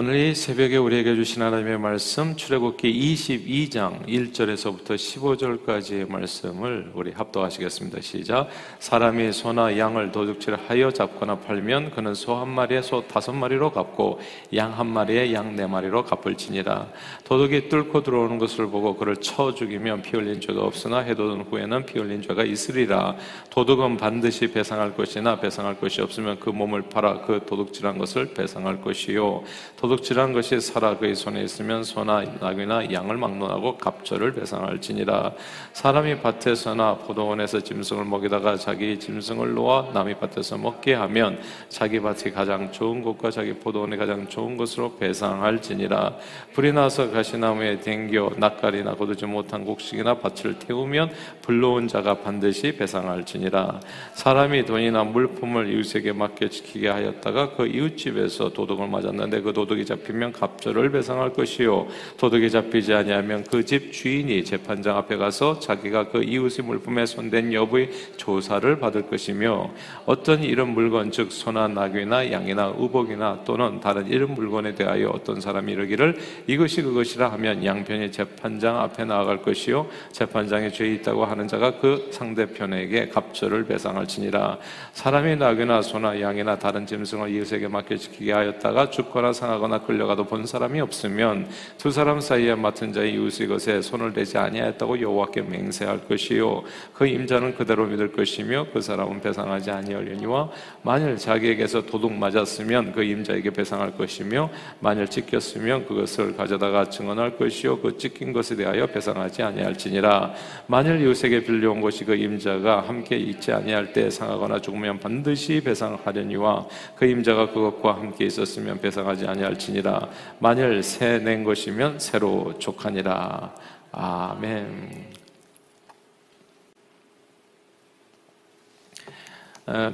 오늘 이 새벽에 우리에게 주신 하나님의 말씀 출애굽기 22장 1절에서부터 15절까지의 말씀을 우리 합독하시겠습니다. 시작. 사람이 소나 양을 도둑질하여 잡거나 팔면 그는 소 한 마리에 소 다섯 마리로 갚고 양 한 마리에 양 네 마리로 갚을지니라. 도둑이 뚫고 들어오는 것을 보고 그를 쳐 죽이면 피 흘린 죄가 없으나 해도든 후에는 피 흘린 죄가 있으리라. 도둑은 반드시 배상할 것이나 배상할 것이 없으면 그 몸을 팔아 그 도둑질한 것을 배상할 것이요. 도둑 질한 것이 살아 그의 손에 있으면 소나 낙이나 양을 막론하고 갑절을 배상할지니라. 사람이 밭에서나 포도원에서 짐승을 먹이다가 자기 짐승을 놓아 남의 밭에서 먹게 하면 자기 밭이 가장 좋은 곳과 자기 포도원이 가장 좋은 것으로 배상할지니라. 불이 나서 가시나무에 댕겨 낯가리나 거두지 못한 곡식이나 밭을 태우면 불러온 자가 반드시 배상할지니라. 사람이 돈이나 물품을 이웃에게 맡겨 지키게 하였다가 그 이웃집에서 도둑을 맞았는데 그 도둑 도둑이 잡히면 갑절을 배상할 것이요. 도둑이 잡히지 아니하면 그 집 주인이 재판장 앞에 가서 자기가 그 이웃의 물품에 손댄 여부의 조사를 받을 것이며 어떤 이런 물건 즉 소나 낙이나 양이나 의복이나 또는 다른 이런 물건에 대하여 어떤 사람이 이르기를 이것이 그것이라 하면 양편이 재판장 앞에 나아갈 것이요. 재판장에 죄 있다고 하는 자가 그 상대편에게 갑절을 배상할지니라. 사람이 낙이나 소나 양이나 다른 짐승을 이웃에게 맡겨 지키게 하였다가 죽거나 상하 거나 끌려가거나 끌려가도 본 사람이 없으면 두 사람 사이에 맡은 자의 이웃의 것에 손을 대지 아니하였다고 여호와께 맹세할 것이요. 그 임자는 그대로 믿을 것이며 그 사람은 배상하지 아니하려니와 만일 자기에게서 도둑 맞았으면 그 임자에게 배상할 것이며 만일 찢겼으면 그것을 가져다가 증언할 것이요. 그 찢긴 것에 대하여 배상하지 아니할지니라. 만일 이웃에게 빌려온 것이 그 임자가 함께 있지 아니할 때 상하거나 죽으면 반드시 배상하려니와 그 임자가 그것과 함께 있었으면 배상하지 아니할 할지니라 만일 새 낸 것이면 새로 족하니라 아멘.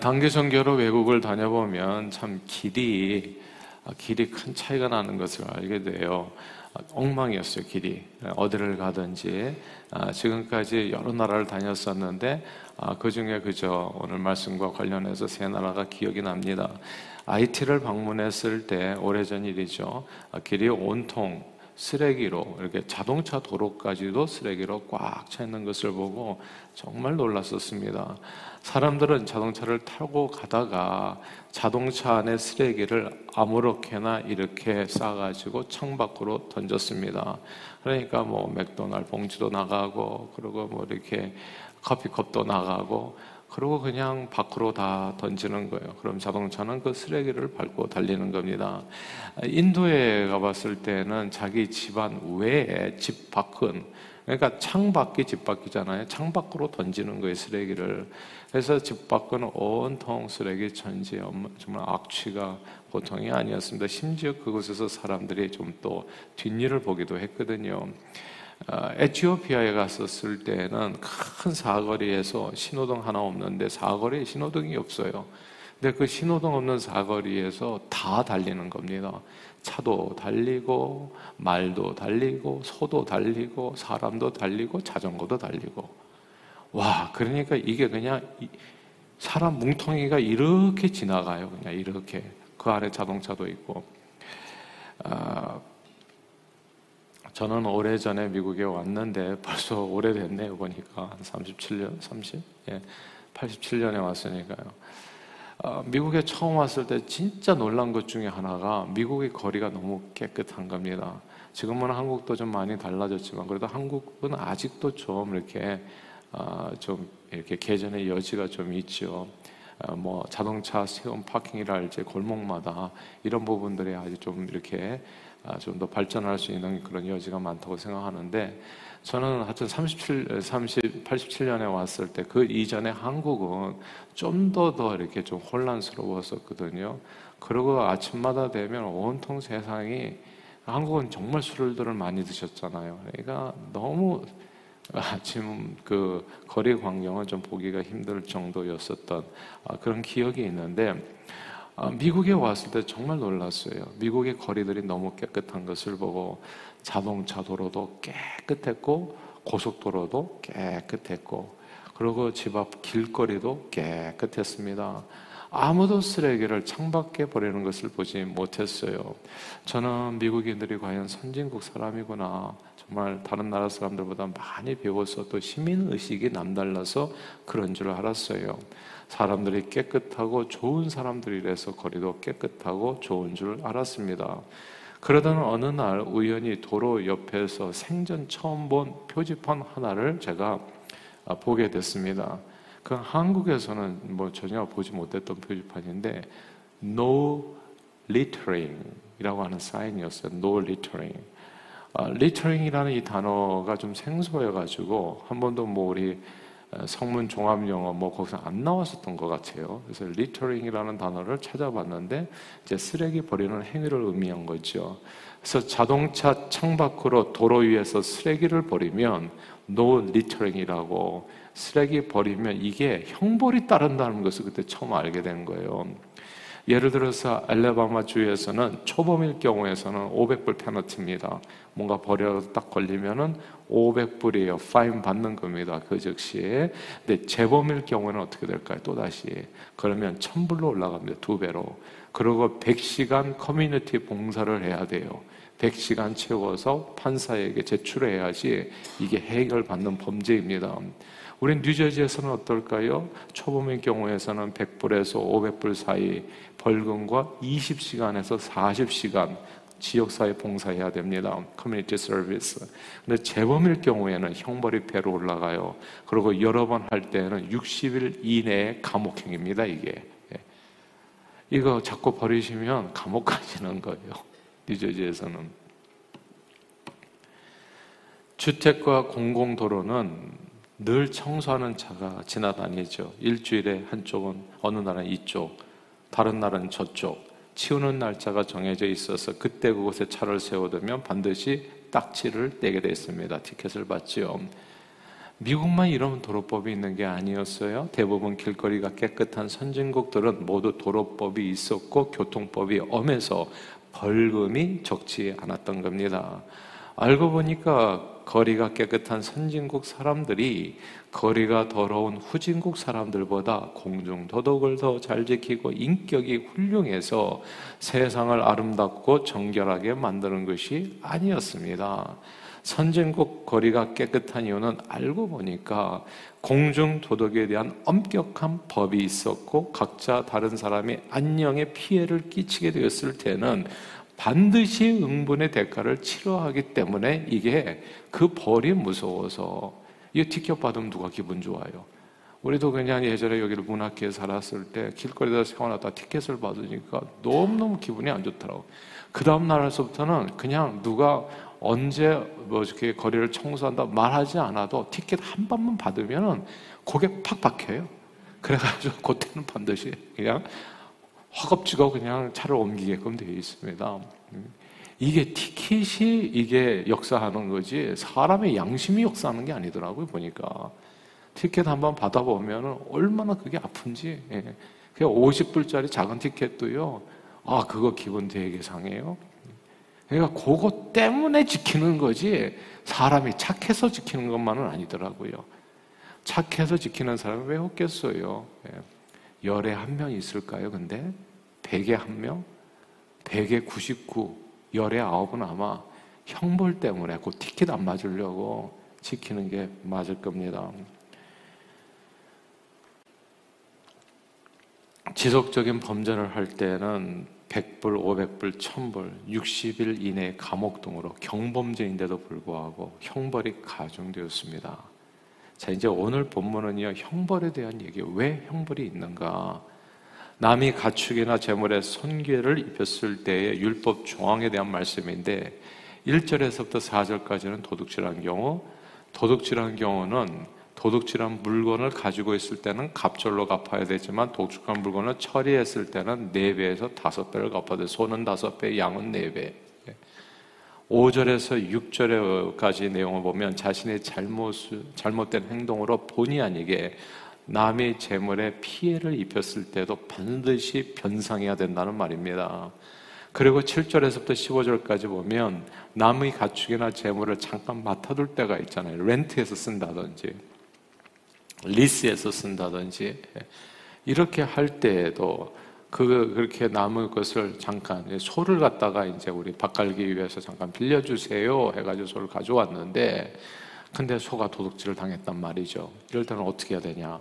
단기 선교로 외국을 다녀보면 참 길이 길이 큰 차이가 나는 것을 알게 돼요. 엉망이었어요 길이 어디를 가든지 아, 지금까지 여러 나라를 다녔었는데 아, 그 중에 그저 오늘 말씀과 관련해서 세 나라가 기억이 납니다. IT를 방문했을 때 오래전 일이죠. 아, 길이 온통 쓰레기로 이렇게 자동차 도로까지도 쓰레기로 꽉 차 있는 것을 보고 정말 놀랐었습니다. 사람들은 자동차를 타고 가다가 자동차 안에 쓰레기를 아무렇게나 이렇게 싸가지고 창밖으로 던졌습니다. 그러니까 뭐 맥도날 봉지도 나가고 그리고 뭐 이렇게 커피컵도 나가고 그리고 그냥 밖으로 다 던지는 거예요. 그럼 자동차는 그 쓰레기를 밟고 달리는 겁니다. 인도에 가봤을 때는 자기 집안 외에 집 밖은 그러니까 창밖이 집 밖이잖아요. 창밖으로 던지는 거예요, 쓰레기를. 그래서 집 밖은 온통 쓰레기 천지, 정말 악취가 보통이 아니었습니다. 심지어 그곳에서 사람들이 좀 또 뒷일을 보기도 했거든요. 어, 에티오피아에 갔었을 때는 큰 사거리에서 신호등 하나 없는데 사거리에 신호등이 없어요. 근데 그 신호등 없는 사거리에서 다 달리는 겁니다. 차도 달리고, 말도 달리고, 소도 달리고, 사람도 달리고, 자전거도 달리고. 와, 그러니까 이게 그냥 사람 뭉텅이가 이렇게 지나가요. 그냥 이렇게. 그 안에 자동차도 있고. 아, 저는 오래전에 미국에 왔는데 벌써 오래됐네요. 보니까 한 37년, 30? 예, 87년에 왔으니까요. 어, 미국에 처음 왔을 때 진짜 놀란 것 중에 하나가 미국의 거리가 너무 깨끗한 겁니다. 지금은 한국도 좀 많이 달라졌지만 그래도 한국은 아직도 좀 이렇게 어, 좀 이렇게 개전의 여지가 좀 있죠. 어, 뭐 자동차 세운 파킹이랄지 골목마다 이런 부분들이 아직 좀 이렇게 아, 좀 더 발전할 수 있는 그런 여지가 많다고 생각하는데 저는 하여튼 37, 30, 87년에 왔을 때 그 이전에 한국은 좀 더더 더 이렇게 좀 혼란스러웠었거든요. 그리고 아침마다 되면 온통 세상이 한국은 정말 술들을 많이 드셨잖아요. 그러니까 너무 아침 그 거리 광경은 좀 보기가 힘들 정도였었던 아, 그런 기억이 있는데 아, 미국에 왔을 때 정말 놀랐어요. 미국의 거리들이 너무 깨끗한 것을 보고 자동차 도로도 깨끗했고 고속도로도 깨끗했고 그리고 집 앞 길거리도 깨끗했습니다. 아무도 쓰레기를 창밖에 버리는 것을 보지 못했어요. 저는 미국인들이 과연 선진국 사람이구나. 정말 다른 나라 사람들보다 많이 배워서 또 시민 의식이 남달라서 그런 줄 알았어요. 사람들이 깨끗하고 좋은 사람들이라서 거리도 깨끗하고 좋은 줄 알았습니다. 그러던 어느 날 우연히 도로 옆에서 생전 처음 본 표지판 하나를 제가 보게 됐습니다. 그 한국에서는 뭐 전혀 보지 못했던 표지판인데 No littering이라고 하는 사인이었어요. No littering. 아, littering이라는 이 단어가 좀 생소해가지고 한 번도 뭐 우리 성문 종합 영어 뭐 거기서 안 나왔었던 것 같아요. 그래서 littering이라는 단어를 찾아봤는데 이제 쓰레기 버리는 행위를 의미한 거죠. 그래서 자동차 창밖으로 도로 위에서 쓰레기를 버리면 no littering이라고 쓰레기 버리면 이게 형벌이 따른다는 것을 그때 처음 알게 된 거예요. 예를 들어서 앨라배마 주에서는 초범일 경우에서는 500불 penalty입니다. 뭔가 버려서 딱 걸리면은 500불이에요. fine 받는 겁니다. 그 즉시에. 근데 재범일 경우에는 어떻게 될까요? 또 다시 그러면 1000불로 올라갑니다. 두 배로. 그리고 100시간 커뮤니티 봉사를 해야 돼요. 100시간 채워서 판사에게 제출해야지 이게 해결받는 범죄입니다. 우리 뉴저지에서는 어떨까요? 초범의 경우에서는 100불에서 500불 사이 벌금과 20시간에서 40시간 지역사회 봉사해야 됩니다. 커뮤니티 서비스. 근데 재범일 경우에는 형벌이 배로 올라가요. 그리고 여러 번 할 때는 60일 이내에 감옥형입니다, 이게. 예. 이거 자꾸 버리시면 감옥 가시는 거예요. 뉴저지에서는. 주택과 공공도로는 늘 청소하는 차가 지나다니죠. 일주일에 한쪽은 어느 날은 이쪽, 다른 날은 저쪽. 치우는 날짜가 정해져 있어서 그때 그곳에 차를 세워두면 반드시 딱지를 떼게 되어 있습니다. 티켓을 받지요. 미국만 이런 도로법이 있는 게 아니었어요. 대부분 길거리가 깨끗한 선진국들은 모두 도로법이 있었고 교통법이 엄해서 벌금이 적지 않았던 겁니다. 알고 보니까 거리가 깨끗한 선진국 사람들이 거리가 더러운 후진국 사람들보다 공중 도덕을 더 잘 지키고 인격이 훌륭해서 세상을 아름답고 정결하게 만드는 것이 아니었습니다. 선진국 거리가 깨끗한 이유는 알고 보니까 공중 도덕에 대한 엄격한 법이 있었고 각자 다른 사람이 안녕에 피해를 끼치게 되었을 때는 반드시 응분의 대가를 치러하기 때문에 이게 그 벌이 무서워서 이 티켓 받으면 누가 기분 좋아요? 우리도 그냥 예전에 여기를 문학회에 살았을 때 길거리에다 세워놨다 티켓을 받으니까 너무너무 기분이 안 좋더라고. 그 다음 날에서부터는 그냥 누가 언제 뭐 이렇게 거리를 청소한다 말하지 않아도 티켓 한 번만 받으면은 고개 팍 박혀요. 그래가지고 그때는 반드시 그냥 허겁지겁 그냥 차를 옮기게끔 되어 있습니다. 이게 티켓이 이게 역사하는 거지 사람의 양심이 역사하는 게 아니더라고요 보니까 티켓 한번 받아보면 얼마나 그게 아픈지 예. 그 50불짜리 작은 티켓도요 아 그거 기분 되게 상해요 그러니까 그거 때문에 지키는 거지 사람이 착해서 지키는 것만은 아니더라고요 착해서 지키는 사람이 왜 없겠어요 예. 열에 한 명 있을까요? 근데 백에 한 명? 백에 99, 열에 아홉은 아마 형벌 때문에 그 티켓 안 맞으려고 지키는 게 맞을 겁니다. 지속적인 범죄를 할 때는 100불, 500불, 1000불, 60일 이내 감옥 등으로 경범죄인데도 불구하고 형벌이 가중되었습니다. 자, 이제 오늘 본문은요, 형벌에 대한 얘기, 왜 형벌이 있는가? 남이 가축이나 재물에 손괴를 입혔을 때의 율법 조항에 대한 말씀인데 1절에서부터 4절까지는 도둑질한 경우, 도둑질한 경우는 도둑질한 물건을 가지고 있을 때는 갑절로 갚아야 되지만 도둑질한 물건을 처리했을 때는 4배에서 5배를 갚아야 돼. 소는 5배, 양은 4배. 5절에서 6절까지 내용을 보면 자신의 잘못, 잘못된 행동으로 본의 아니게 남의 재물에 피해를 입혔을 때도 반드시 변상해야 된다는 말입니다. 그리고 7절에서부터 15절까지 보면 남의 가축이나 재물을 잠깐 맡아둘 때가 있잖아요. 렌트에서 쓴다든지, 리스에서 쓴다든지, 이렇게 할 때에도 그 그렇게 남은 것을 잠깐 소를 갖다가 이제 우리 밥 갈기 위해서 잠깐 빌려주세요 해가지고 소를 가져왔는데 근데 소가 도둑질을 당했단 말이죠. 이럴 때는 어떻게 해야 되냐?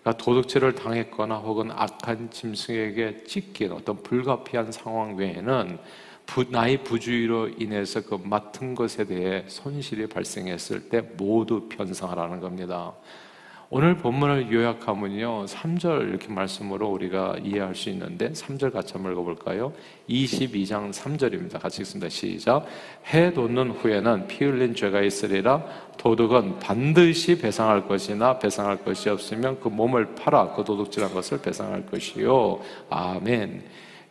그러니까 도둑질을 당했거나 혹은 악한 짐승에게 찢긴 어떤 불가피한 상황 외에는 부, 나의 부주의로 인해서 그 맡은 것에 대해 손실이 발생했을 때 모두 편성하라는 겁니다. 오늘 본문을 요약하면요. 3절 이렇게 말씀으로 우리가 이해할 수 있는데 3절 같이 한번 읽어볼까요? 22장 3절입니다. 같이 읽습니다. 시작. 해 돋는 후에는 피 흘린 죄가 있으리라 도둑은 반드시 배상할 것이나 배상할 것이 없으면 그 몸을 팔아 그 도둑질한 것을 배상할 것이요. 아멘.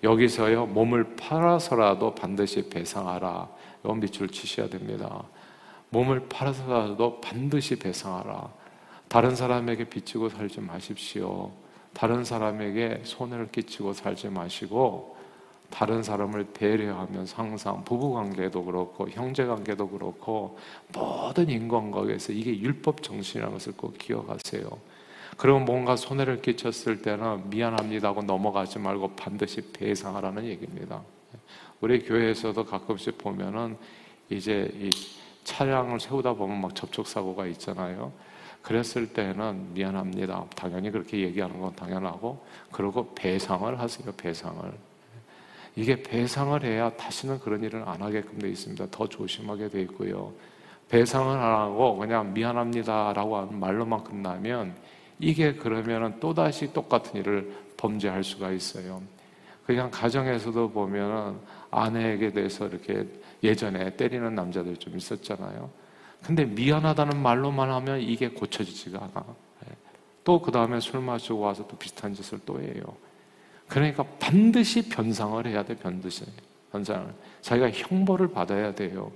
여기서요. 몸을 팔아서라도 반드시 배상하라. 이건 밑줄 치셔야 됩니다. 몸을 팔아서라도 반드시 배상하라. 다른 사람에게 비치고 살지 마십시오. 다른 사람에게 손해를 끼치고 살지 마시고 다른 사람을 배려하면서 항상 부부 관계도 그렇고 형제 관계도 그렇고 모든 인간관계에서 이게 율법 정신이라는 것을 꼭 기억하세요. 그럼 뭔가 손해를 끼쳤을 때는 미안합니다 하고 넘어가지 말고 반드시 배상하라는 얘기입니다. 우리 교회에서도 가끔씩 보면은 이제 이 차량을 세우다 보면 막 접촉사고가 있잖아요. 그랬을 때는 미안합니다. 당연히 그렇게 얘기하는 건 당연하고, 그리고 배상을 하세요, 배상을. 이게 배상을 해야 다시는 그런 일을 안 하게끔 돼 있습니다. 더 조심하게 돼 있고요. 배상을 안 하고 그냥 미안합니다라고 하는 말로만 끝나면 이게 그러면은 또다시 똑같은 일을 범죄할 수가 있어요. 그냥 가정에서도 보면은 아내에게 대해서 이렇게 예전에 때리는 남자들 좀 있었잖아요. 근데 미안하다는 말로만 하면 이게 고쳐지지가 않아. 예. 또그 다음에 술 마시고 와서 또 비슷한 짓을 또 해요. 그러니까 반드시 변상을 해야 돼, 반드시. 변상을. 자기가 형벌을 받아야 돼요.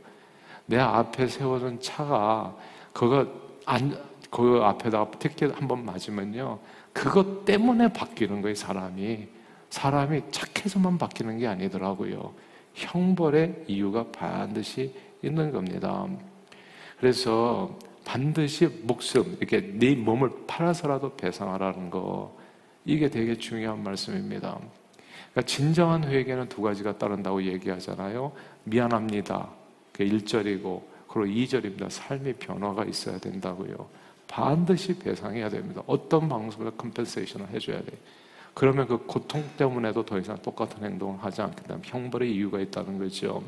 내 앞에 세워둔 차가 그거 안, 그 앞에다가 특히 한번 맞으면요. 그것 때문에 바뀌는 거예요, 사람이. 사람이 착해서만 바뀌는 게 아니더라고요. 형벌의 이유가 반드시 있는 겁니다. 그래서 반드시 목숨, 이렇게 네 몸을 팔아서라도 배상하라는 거, 이게 되게 중요한 말씀입니다. 그러니까 진정한 회개는 두 가지가 따른다고 얘기하잖아요. 미안합니다. 그 1절이고, 그리고 2절입니다. 삶의 변화가 있어야 된다고요. 반드시 배상해야 됩니다. 어떤 방식으로 compensation을 해줘야 돼. 그러면 그 고통 때문에도 더 이상 똑같은 행동을 하지 않게 되면 형벌의 이유가 있다는 거죠.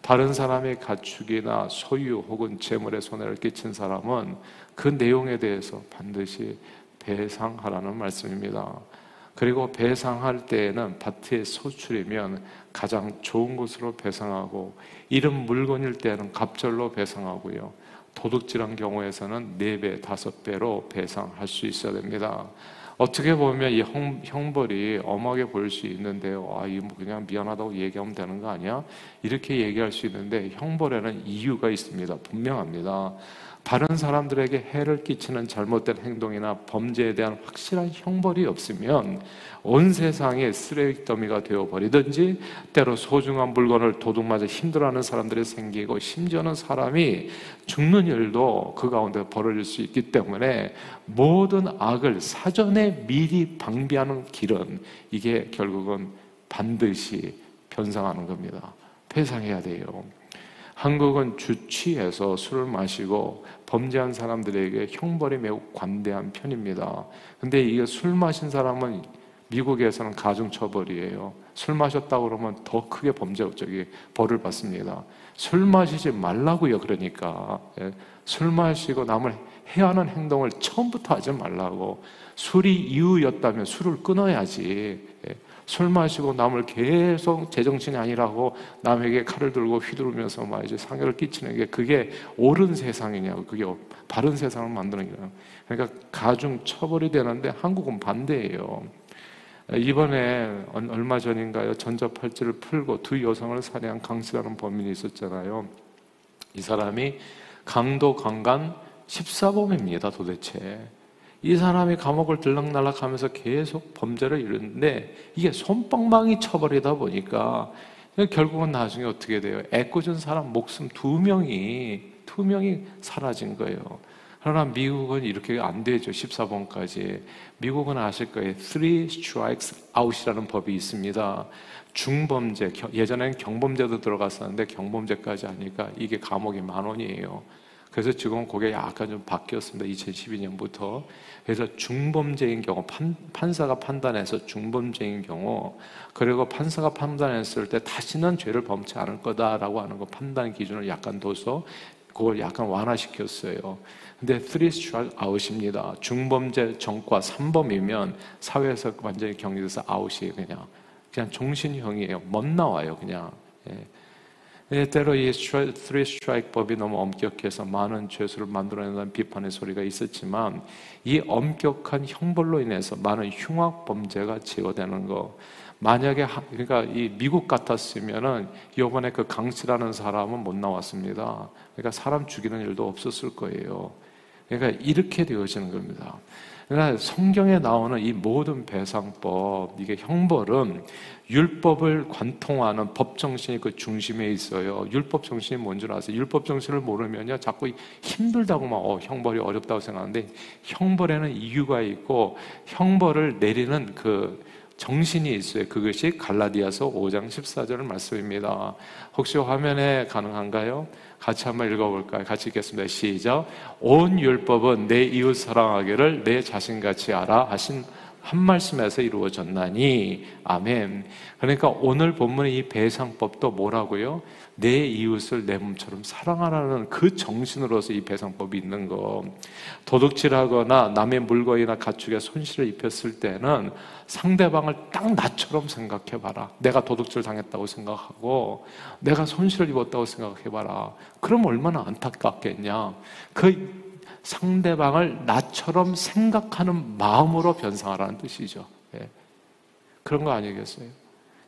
다른 사람의 가축이나 소유 혹은 재물에 손해를 끼친 사람은 그 내용에 대해서 반드시 배상하라는 말씀입니다. 그리고 배상할 때에는 밭의 소출이면 가장 좋은 것으로 배상하고 이런 물건일 때는 갑절로 배상하고요. 도둑질한 경우에서는 4배, 5배로 배상할 수 있어야 됩니다. 어떻게 보면 이 형, 벌이 엄하게 보일 수 있는데요. 아, 이거 뭐 그냥 미안하다고 얘기하면 되는 거 아니야? 이렇게 얘기할 수 있는데 형벌에는 이유가 있습니다. 분명합니다. 다른 사람들에게 해를 끼치는 잘못된 행동이나 범죄에 대한 확실한 형벌이 없으면 온 세상에 쓰레기 더미가 되어버리든지 때로 소중한 물건을 도둑맞아 힘들어하는 사람들이 생기고 심지어는 사람이 죽는 일도 그 가운데 벌어질 수 있기 때문에 모든 악을 사전에 미리 방비하는 길은 이게 결국은 반드시 변상하는 겁니다. 배상해야 돼요. 한국은 주취해서 술을 마시고 범죄한 사람들에게 형벌이 매우 관대한 편입니다. 근데 이게 술 마신 사람은 미국에서는 가중처벌이에요. 술 마셨다고 그러면 더 크게 범죄적인 벌을 받습니다. 술 마시지 말라고요, 그러니까. 예. 술 마시고 남을 해야 하는 행동을 처음부터 하지 말라고. 술이 이유였다면 술을 끊어야지. 예. 술 마시고 남을 계속 제정신이 아니라고 남에게 칼을 들고 휘두르면서 막 이제 상해를 끼치는 게 그게 옳은 세상이냐고 그게 바른 세상을 만드는 거예요. 그러니까 가중 처벌이 되는데 한국은 반대예요. 이번에 얼마 전인가요 전자팔찌를 풀고 두 여성을 살해한 강씨라는 범인이 있었잖아요. 이 사람이 강도 강간 14범입니다 도대체. 이 사람이 감옥을 들락날락 하면서 계속 범죄를 이루는데 이게 손방망이 처벌이다 보니까 결국은 나중에 어떻게 돼요? 애꿎은 사람 목숨 두 명이, 두 명이 사라진 거예요. 그러나 미국은 이렇게 안 되죠. 14번까지. 미국은 아실 거예요. Three strikes out이라는 법이 있습니다. 중범죄, 예전에는 경범죄도 들어갔었는데 경범죄까지 하니까 이게 감옥이 만 원이에요. 그래서 지금 그게 약간 좀 바뀌었습니다. 2012년부터. 그래서 중범죄인 경우, 판, 판사가 판단해서 중범죄인 경우, 그리고 판사가 판단했을 때 다시는 죄를 범치 않을 거다라고 하는 거 판단 기준을 약간 둬서 그걸 약간 완화시켰어요. 근데 3 strike out입니다. 중범죄 전과 3범이면 사회에서 완전히 격리돼서 아웃이에요, 그냥. 그냥 종신형이에요. 못 나와요, 그냥. 예. 예, 때로 이 three strike 법이 너무 엄격해서 많은 죄수를 만들어낸다는 비판의 소리가 있었지만 이 엄격한 형벌로 인해서 많은 흉악 범죄가 제거되는 거. 만약에 그러니까 이 미국 같았으면은 이번에 그 강씨라는 사람은 못 나왔습니다. 그러니까 사람 죽이는 일도 없었을 거예요. 그러니까 이렇게 되어지는 겁니다. 그러니까 성경에 나오는 이 모든 배상법, 이게 형벌은 율법을 관통하는 법 정신이 그 중심에 있어요. 율법 정신이 뭔지 아세요? 율법 정신을 모르면요, 자꾸 힘들다고 막 어, 형벌이 어렵다고 생각하는데 형벌에는 이유가 있고 형벌을 내리는 그 정신이 있어요. 그것이 갈라디아서 5장 14절 말씀입니다. 혹시 화면에 가능한가요? 같이 한번 읽어볼까요? 같이 읽겠습니다. 시작. 온 율법은 내 이웃 사랑하기를 내 자신같이 알아 하신 한 말씀에서 이루어졌나니 아멘. 그러니까 오늘 본문의 이 배상법도 뭐라고요? 내 이웃을 내 몸처럼 사랑하라는 그 정신으로서 이 배상법이 있는 거. 도둑질하거나 남의 물건이나 가축에 손실을 입혔을 때는 상대방을 딱 나처럼 생각해 봐라. 내가 도둑질 당했다고 생각하고 내가 손실을 입었다고 생각해 봐라. 그럼 얼마나 안타깝겠냐. 그 상대방을 나처럼 생각하는 마음으로 변상하라는 뜻이죠. 예. 그런 거 아니겠어요?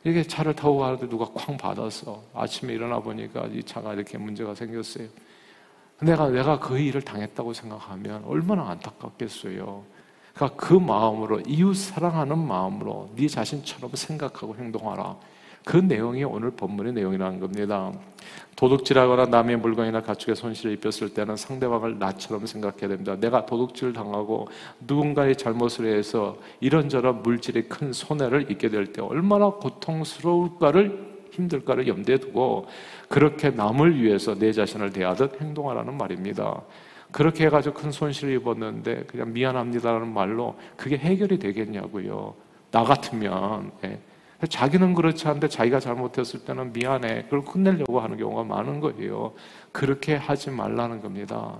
이게 차를 타고 가는데 누가 쾅 받았어. 아침에 일어나 보니까 이 차가 이렇게 문제가 생겼어요. 내가, 내가 그 일을 당했다고 생각하면 얼마나 안타깝겠어요. 그러니까 그 마음으로, 이웃 사랑하는 마음으로 네 자신처럼 생각하고 행동하라. 그 내용이 오늘 본문의 내용이라는 겁니다. 도둑질하거나 남의 물건이나 가축에 손실을 입혔을 때는 상대방을 나처럼 생각해야 됩니다. 내가 도둑질 당하고 누군가의 잘못을 해서 이런저런 물질의 큰 손해를 입게 될 때 얼마나 고통스러울까를 힘들까를 염두에 두고 그렇게 남을 위해서 내 자신을 대하듯 행동하라는 말입니다. 그렇게 해가지고 큰 손실을 입었는데 그냥 미안합니다라는 말로 그게 해결이 되겠냐고요. 나 같으면 예. 자기는 그렇지 않은데 자기가 잘못했을 때는 미안해. 그걸 끝내려고 하는 경우가 많은 거예요. 그렇게 하지 말라는 겁니다.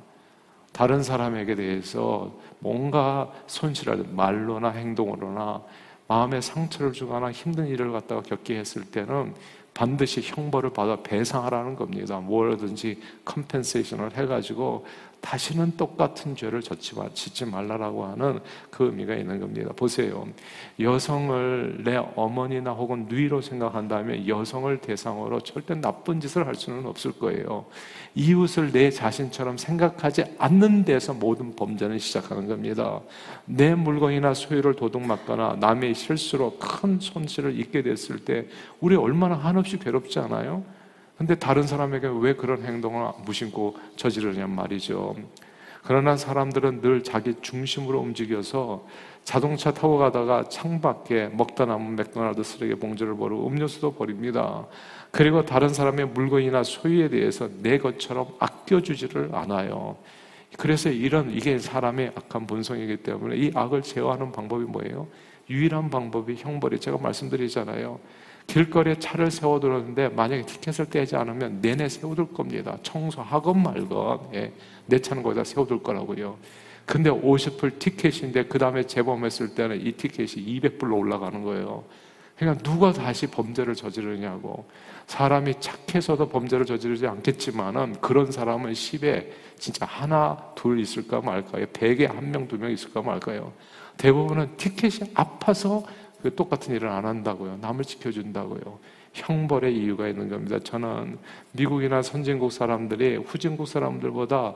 다른 사람에게 대해서 뭔가 손실을 말로나 행동으로나 마음에 상처를 주거나 힘든 일을 갖다가 겪게 했을 때는 반드시 형벌을 받아 배상하라는 겁니다. 뭐든지 compensation을 해가지고 다시는 똑같은 죄를 짓지 말라라고 하는 그 의미가 있는 겁니다. 보세요. 여성을 내 어머니나 혹은 누이로 생각한다면 여성을 대상으로 절대 나쁜 짓을 할 수는 없을 거예요. 이웃을 내 자신처럼 생각하지 않는 데서 모든 범죄는 시작하는 겁니다. 내 물건이나 소유를 도둑맞거나 남의 실수로 큰 손실을 입게 됐을 때 우리 얼마나 한없이 괴롭지 않아요? 근데 다른 사람에게 왜 그런 행동을 무심코 저지르냔 말이죠. 그러나 사람들은 늘 자기 중심으로 움직여서 자동차 타고 가다가 창밖에 먹다 남은 맥도날드 쓰레기 봉지를 버리고 음료수도 버립니다. 그리고 다른 사람의 물건이나 소유에 대해서 내 것처럼 아껴주지를 않아요. 그래서 이런 이게 사람의 악한 본성이기 때문에 이 악을 제어하는 방법이 뭐예요? 유일한 방법이 형벌이 제가 말씀드리잖아요. 길거리에 차를 세워두었는데 만약에 티켓을 떼지 않으면 내내 세워둘 겁니다. 청소하건 말건 예, 내 차는 거기다 세워둘 거라고요. 근데 50불 티켓인데 그 다음에 재범했을 때는 이 티켓이 200불로 올라가는 거예요. 그러니까 누가 다시 범죄를 저지르냐고. 사람이 착해서도 범죄를 저지르지 않겠지만은 그런 사람은 10에 진짜 하나, 둘 있을까 말까요? 100에 한 명, 두 명 있을까 말까요? 대부분은 티켓이 아파서 그 똑같은 일을 안 한다고요. 남을 지켜준다고요. 형벌의 이유가 있는 겁니다. 저는 미국이나 선진국 사람들이 후진국 사람들보다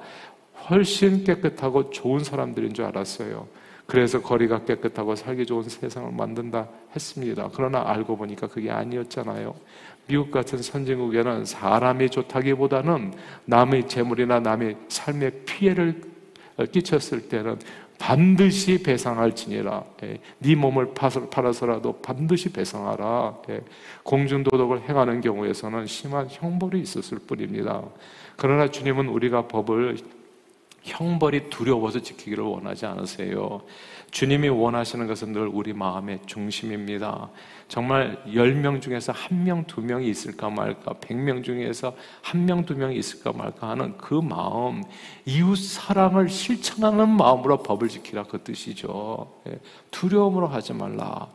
훨씬 깨끗하고 좋은 사람들인 줄 알았어요. 그래서 거리가 깨끗하고 살기 좋은 세상을 만든다 했습니다. 그러나 알고 보니까 그게 아니었잖아요. 미국 같은 선진국에는 사람이 좋다기보다는 남의 재물이나 남의 삶의 피해를 끼쳤을 때는 반드시 배상할지니라. 예, 네 몸을 팔아서라도 반드시 배상하라. 예, 공중도덕을 행하는 경우에서는 심한 형벌이 있었을 뿐입니다. 그러나 주님은 우리가 법을 형벌이 두려워서 지키기를 원하지 않으세요. 주님이 원하시는 것은 늘 우리 마음의 중심입니다. 정말 10명 중에서 한 명, 두 명이 있을까 말까, 100명 중에서 한 명, 두 명이 있을까 말까 하는 그 마음, 이웃 사랑을 실천하는 마음으로 법을 지키라 그 뜻이죠. 예, 두려움으로 하지 말라.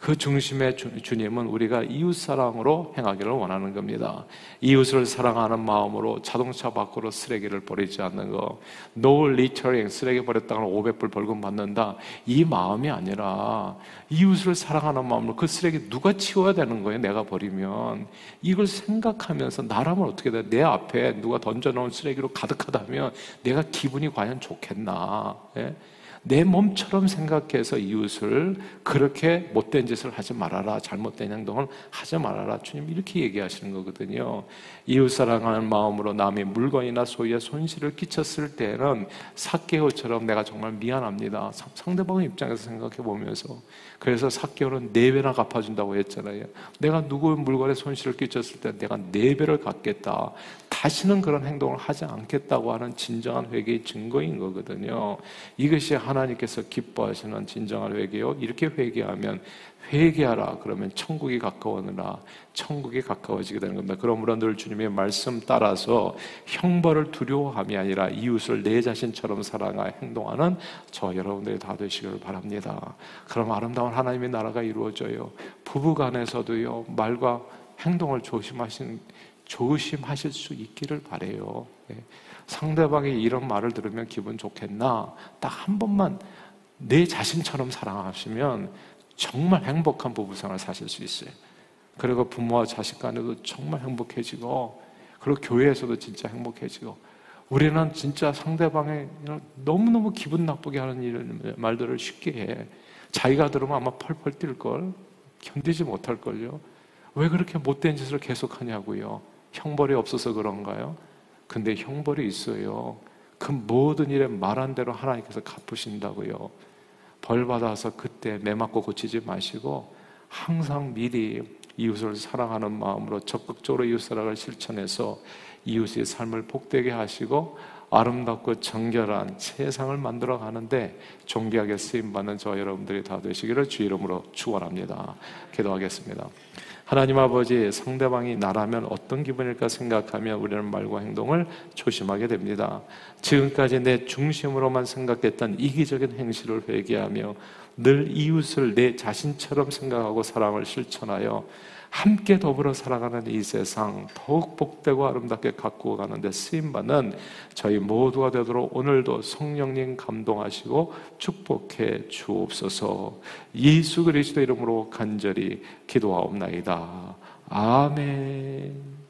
그 중심의 주, 님은 우리가 이웃 사랑으로 행하기를 원하는 겁니다. 이웃을 사랑하는 마음으로 자동차 밖으로 쓰레기를 버리지 않는 거. No littering, 쓰레기 버렸다가 500불 벌금 받는다. 이 마음이 아니라 이웃을 사랑하는 마음으로 그 쓰레기 누가 치워야 되는 거예요? 내가 버리면. 이걸 생각하면서 나라면 어떻게 돼? 내 앞에 누가 던져놓은 쓰레기로 가득하다면 내가 기분이 과연 좋겠나? 예? 내 몸처럼 생각해서 이웃을 그렇게 못된 짓을 하지 말아라. 잘못된 행동을 하지 말아라. 주님 이렇게 얘기하시는 거거든요. 이웃 사랑하는 마음으로 남의 물건이나 소유에 손실을 끼쳤을 때는 사개오처럼 내가 정말 미안합니다. 상대방의 입장에서 생각해 보면서 그래서 사개오는 네 배나 갚아준다고 했잖아요. 내가 누구 물건에 손실을 끼쳤을 때 내가 네 배를 갚겠다. 다시는 그런 행동을 하지 않겠다고 하는 진정한 회개의 증거인 거거든요. 이것이 하나님께서 기뻐하시는 진정한 회개요. 이렇게 회개하면 회개하라 그러면 천국이 가까워느라 천국이 가까워지게 되는 겁니다. 그러므로 늘 주님의 말씀 따라서 형벌을 두려워함이 아니라 이웃을 내 자신처럼 사랑하 행동하는 저 여러분들이 다 되시기를 바랍니다. 그럼 아름다운 하나님의 나라가 이루어져요. 부부간에서도요 말과 행동을 조심하신 조심하실 수 있기를 바래요. 예. 상대방이 이런 말을 들으면 기분 좋겠나? 딱 한 번만 내 자신처럼 사랑하시면 정말 행복한 부부생활 사실 수 있어요. 그리고 부모와 자식 간에도 정말 행복해지고, 그리고 교회에서도 진짜 행복해지고, 우리는 진짜 상대방의 너무너무 기분 나쁘게 하는 이런 말들을 쉽게 해. 자기가 들으면 아마 펄펄 뛸걸, 견디지 못할걸요. 왜 그렇게 못된 짓을 계속하냐고요. 형벌이 없어서 그런가요? 근데 형벌이 있어요. 그 모든 일에 말한 대로 하나님께서 갚으신다고요. 벌 받아서 그때 매 맞고 고치지 마시고 항상 미리 이웃을 사랑하는 마음으로 적극적으로 이웃 사랑을 실천해서 이웃의 삶을 복되게 하시고 아름답고 정결한 세상을 만들어 가는데 존귀하게 쓰임 받는 저 여러분들이 다 되시기를 주 이름으로 축원합니다. 기도하겠습니다. 하나님 아버지 상대방이 나라면 어떤 기분일까 생각하며 우리는 말과 행동을 조심하게 됩니다. 지금까지 내 중심으로만 생각했던 이기적인 행실을 회개하며 늘 이웃을 내 자신처럼 생각하고 사랑을 실천하여 함께 더불어 살아가는 이 세상 더욱 복되고 아름답게 가꾸어 가는데 쓰임받는 저희 모두가 되도록 오늘도 성령님 감동하시고 축복해 주옵소서 예수 그리스도 이름으로 간절히 기도하옵나이다. 아멘.